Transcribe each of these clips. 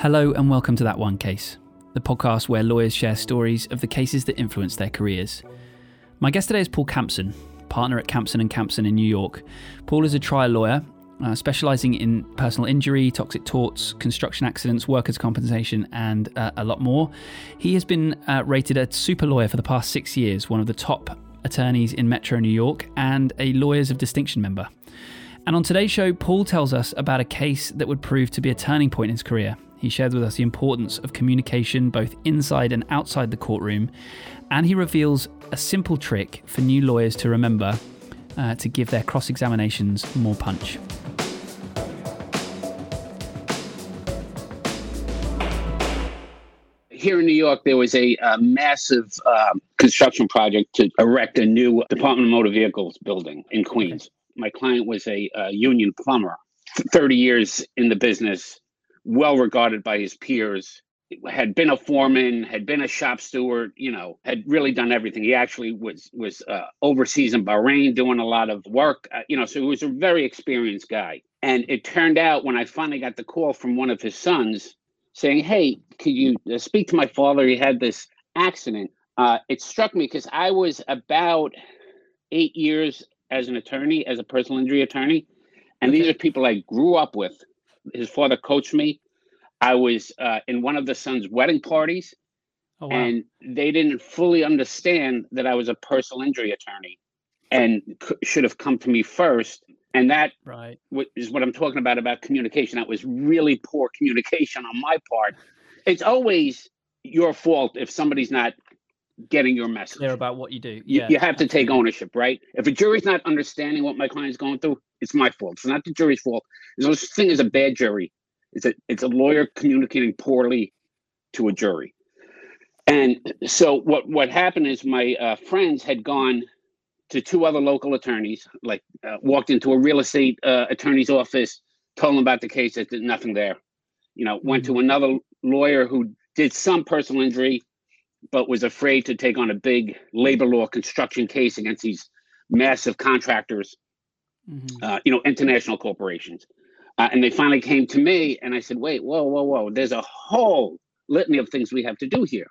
Hello, and welcome to That One Case, the podcast where lawyers share stories of the cases that influence their careers. My guest today is Paul Campson, partner at Campson and Campson in New York. Paul is a trial lawyer, uh, specializing in personal injury, toxic torts, construction accidents, workers' compensation, and uh, a lot more. He has been uh, rated a super lawyer for the past six years, one of the top attorneys in Metro New York, and a Lawyers of Distinction member. And on today's show, Paul tells us about a case that would prove to be a turning point in his career. He shares with us the importance of communication both inside and outside the courtroom, and he reveals a simple trick for new lawyers to remember uh, to give their cross examinations more punch. Here in New York, there was a, a massive uh, construction project to erect a new Department of Motor Vehicles building in Queens. My client was a, a union plumber, 30 years in the business, well regarded by his peers had been a foreman had been a shop steward you know had really done everything. He actually was was uh, overseas in bahrain doing a lot of work uh, you know so he was a very experienced guy. And it turned out when i finally got the call from one of his sons saying hey could you uh, speak to my father? He had this accident. Uh, it struck me because i was about eight years as an attorney as a personal injury attorney and these are people i grew up with his father coached me. I was uh, in one of the son's wedding parties, oh, wow. and they didn't fully understand that I was a personal injury attorney, and c- should have come to me first. And that right. w- is what I'm talking about about communication. That was really poor communication on my part. It's always your fault if somebody's not getting your message. Clear about what you do. Yeah, you, you have to take ownership, right? If a jury's not understanding what my client's going through, it's my fault. It's not the jury's fault. There's no such thing as a bad jury. It's a it's a lawyer communicating poorly to a jury. And so what what happened is my uh, friends had gone to two other local attorneys, like uh, walked into a real estate uh, attorney's office, told them about the case. That there's nothing there. You know, went to mm-hmm. another lawyer who did some personal injury, but was afraid to take on a big labor law construction case against these massive contractors mm-hmm. uh, you know, international corporations. Uh, and they finally came to me and I said, wait, whoa, whoa, whoa, there's a whole litany of things we have to do here.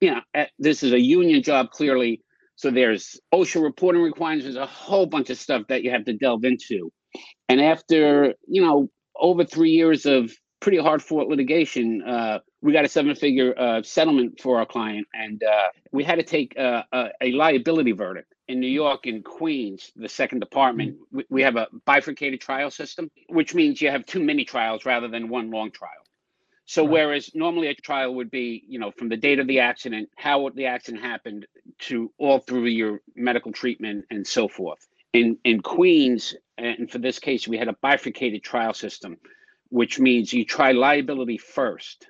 You know, uh, this is a union job, clearly. So there's OSHA reporting requirements, there's a whole bunch of stuff that you have to delve into. And after, you know, over three years of pretty hard fought litigation, uh, we got a seven figure uh, settlement for our client. And uh, we had to take uh, a, a liability verdict in New York in Queens, the second department, mm-hmm. we, we have a bifurcated trial system, which means you have two mini trials rather than one long trial. So right. whereas normally a trial would be, you know, from the date of the accident, how the accident happened to all through your medical treatment and so forth. In in Queens, and for this case, we had a bifurcated trial system, which means you try liability first.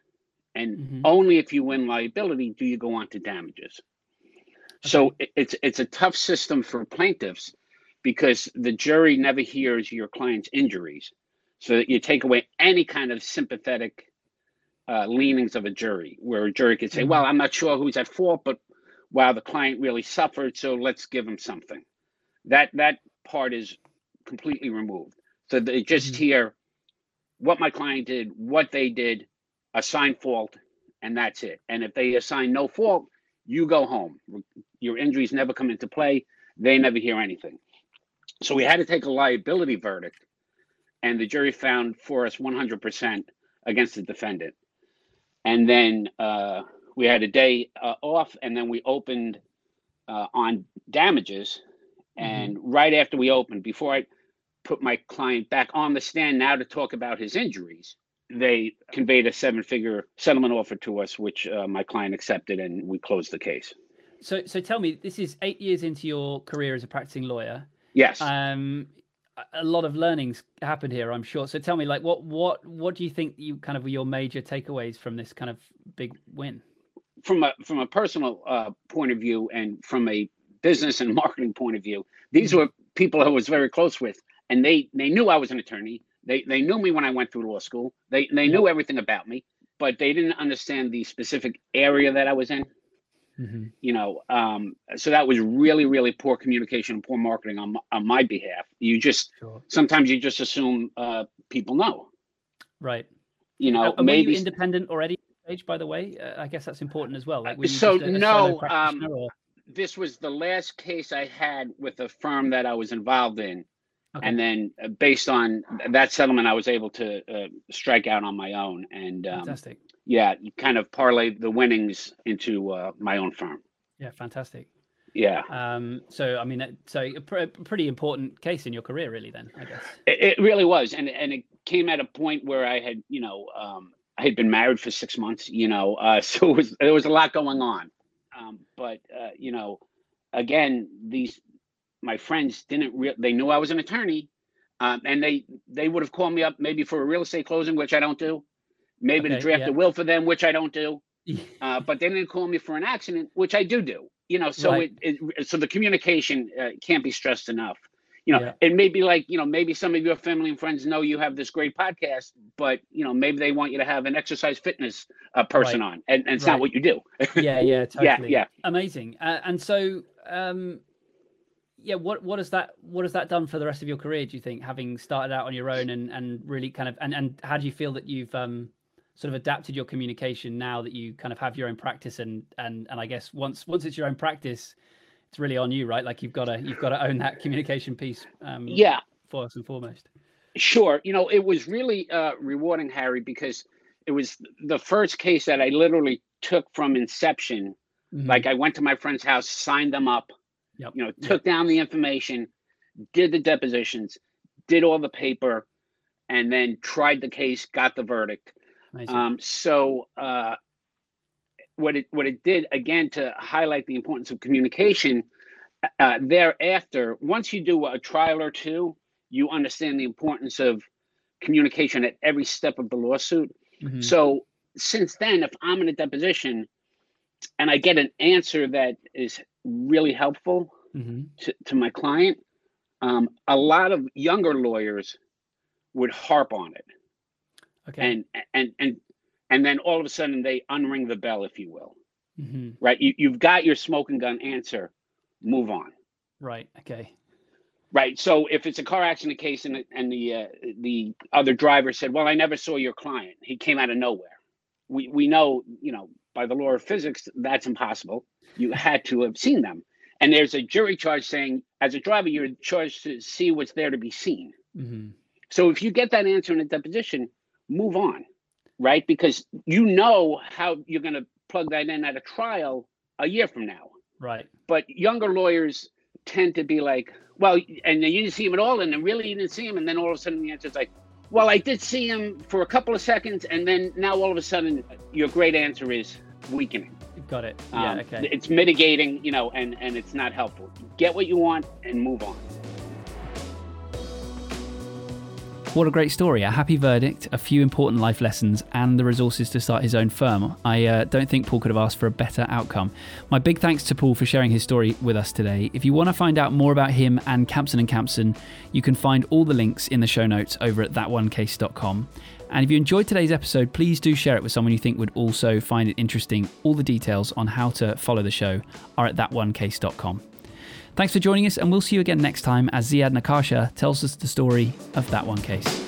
And mm-hmm. only if you win liability do you go on to damages. So it's it's a tough system for plaintiffs because the jury never hears your client's injuries. So you take away any kind of sympathetic uh, leanings of a jury, where a jury could say, mm-hmm. "Well, I'm not sure who's at fault, but wow, the client really suffered, so let's give him something." That that part is completely removed. So they just mm-hmm. hear what my client did, what they did, assign fault, and that's it. And if they assign no fault, you go home. Your injuries never come into play. They never hear anything. So we had to take a liability verdict, and the jury found for us 100% against the defendant. And then uh, we had a day uh, off, and then we opened uh, on damages. And mm-hmm. right after we opened, before I put my client back on the stand now to talk about his injuries, they conveyed a seven figure settlement offer to us, which uh, my client accepted, and we closed the case. So, so tell me, this is eight years into your career as a practicing lawyer. Yes. Um, a lot of learnings happened here, I'm sure. So, tell me, like, what, what, what do you think you kind of were your major takeaways from this kind of big win? From a from a personal uh, point of view, and from a business and marketing point of view, these mm-hmm. were people I was very close with, and they they knew I was an attorney. They they knew me when I went through law school. They they knew everything about me, but they didn't understand the specific area that I was in. Mm-hmm. You know, um, so that was really, really poor communication and poor marketing on on my behalf. You just sure. sometimes you just assume uh, people know. Right. You know, Are maybe you independent already? Age, by the way, uh, I guess that's important as well. Like, so a- a no, um, or- this was the last case I had with a firm that I was involved in. Okay. And then uh, based on that settlement, I was able to uh, strike out on my own. And um, fantastic. yeah, kind of parlay the winnings into uh, my own firm. Yeah, fantastic. Yeah, Um, so I mean, so a pr- pretty important case in your career, really. Then I guess. it, it really was. And, and it came at a point where I had, you know, um, I had been married for six months, you know, uh, so it was, there was a lot going on. Um, but, uh, you know, again, these, my friends didn't real, they knew I was an attorney. Um, and they, they would have called me up maybe for a real estate closing, which I don't do. Maybe to draft yeah. a will for them, which I don't do. Uh, but they didn't call me for an accident, which I do do. You know, so Right. it, it so the communication uh, can't be stressed enough. You know, Yeah. it may be like you know maybe some of your family and friends know you have this great podcast, but you know maybe they want you to have an exercise fitness uh, person on, and, and it's Right. not what you do. yeah, yeah, totally. Yeah, yeah. Amazing. Uh, and so, um, yeah, what what has that what has that done for the rest of your career? Do you think, having started out on your own and and really kind of and and how do you feel that you've um sort of adapted your communication now that you kind of have your own practice and and and I guess once once it's your own practice, it's really on you, right? Like you've got to you've got to own that communication piece. Um, Yeah, first and foremost. Sure. You know, it was really uh, rewarding, Harry, because it was the first case that I literally took from inception. Mhm. Like I went to my friend's house, signed them up, Yep. you know, Yep. took down the information, did the depositions, did all the paper, and then tried the case, got the verdict. Um, so uh, what it what it did again to highlight the importance of communication. Uh, thereafter, once you do a trial or two, you understand the importance of communication at every step of the lawsuit. Mhm. So since then, if I'm in a deposition and I get an answer that is really helpful Mhm. to, to my client, um, a lot of younger lawyers would harp on it. Okay. and and and and then all of a sudden they unring the bell if you will. Hmm right? You, you've got your smoking gun answer. Move on. Right. Okay. right? So if it's a car accident case and, the- and the uh, the other driver said well i never saw your client. He came out of nowhere. We we know you know by the law of physics that's impossible you had to have seen them and there's a jury charge saying as a driver you're charged to see what's there to be seen hmm So if you get that answer in a deposition, move on, right? Because you know how you're going to plug that in at a trial a year from now. Right. But younger lawyers tend to be like, well, and then you didn't see him at all, and then really you didn't see him, and then all of a sudden the answer is like, well, I did see him for a couple of seconds, and then now all of a sudden your great answer is weakening. Got it. Um, Yeah. Okay. It's mitigating, you know, and and it's not helpful. Get what you want and move on. What a great story. A happy verdict, a few important life lessons, and the resources to start his own firm. I uh, don't think Paul could have asked for a better outcome. My big thanks to Paul for sharing his story with us today. If you want to find out more about him and Campson and Campson, you can find all the links in the show notes over at thatonecase.com. And if you enjoyed today's episode, please do share it with someone you think would also find it interesting. All the details on how to follow the show are at thatonecase.com. Thanks for joining us, and we'll see you again next time as Ziad Nakasha tells us the story of that one case.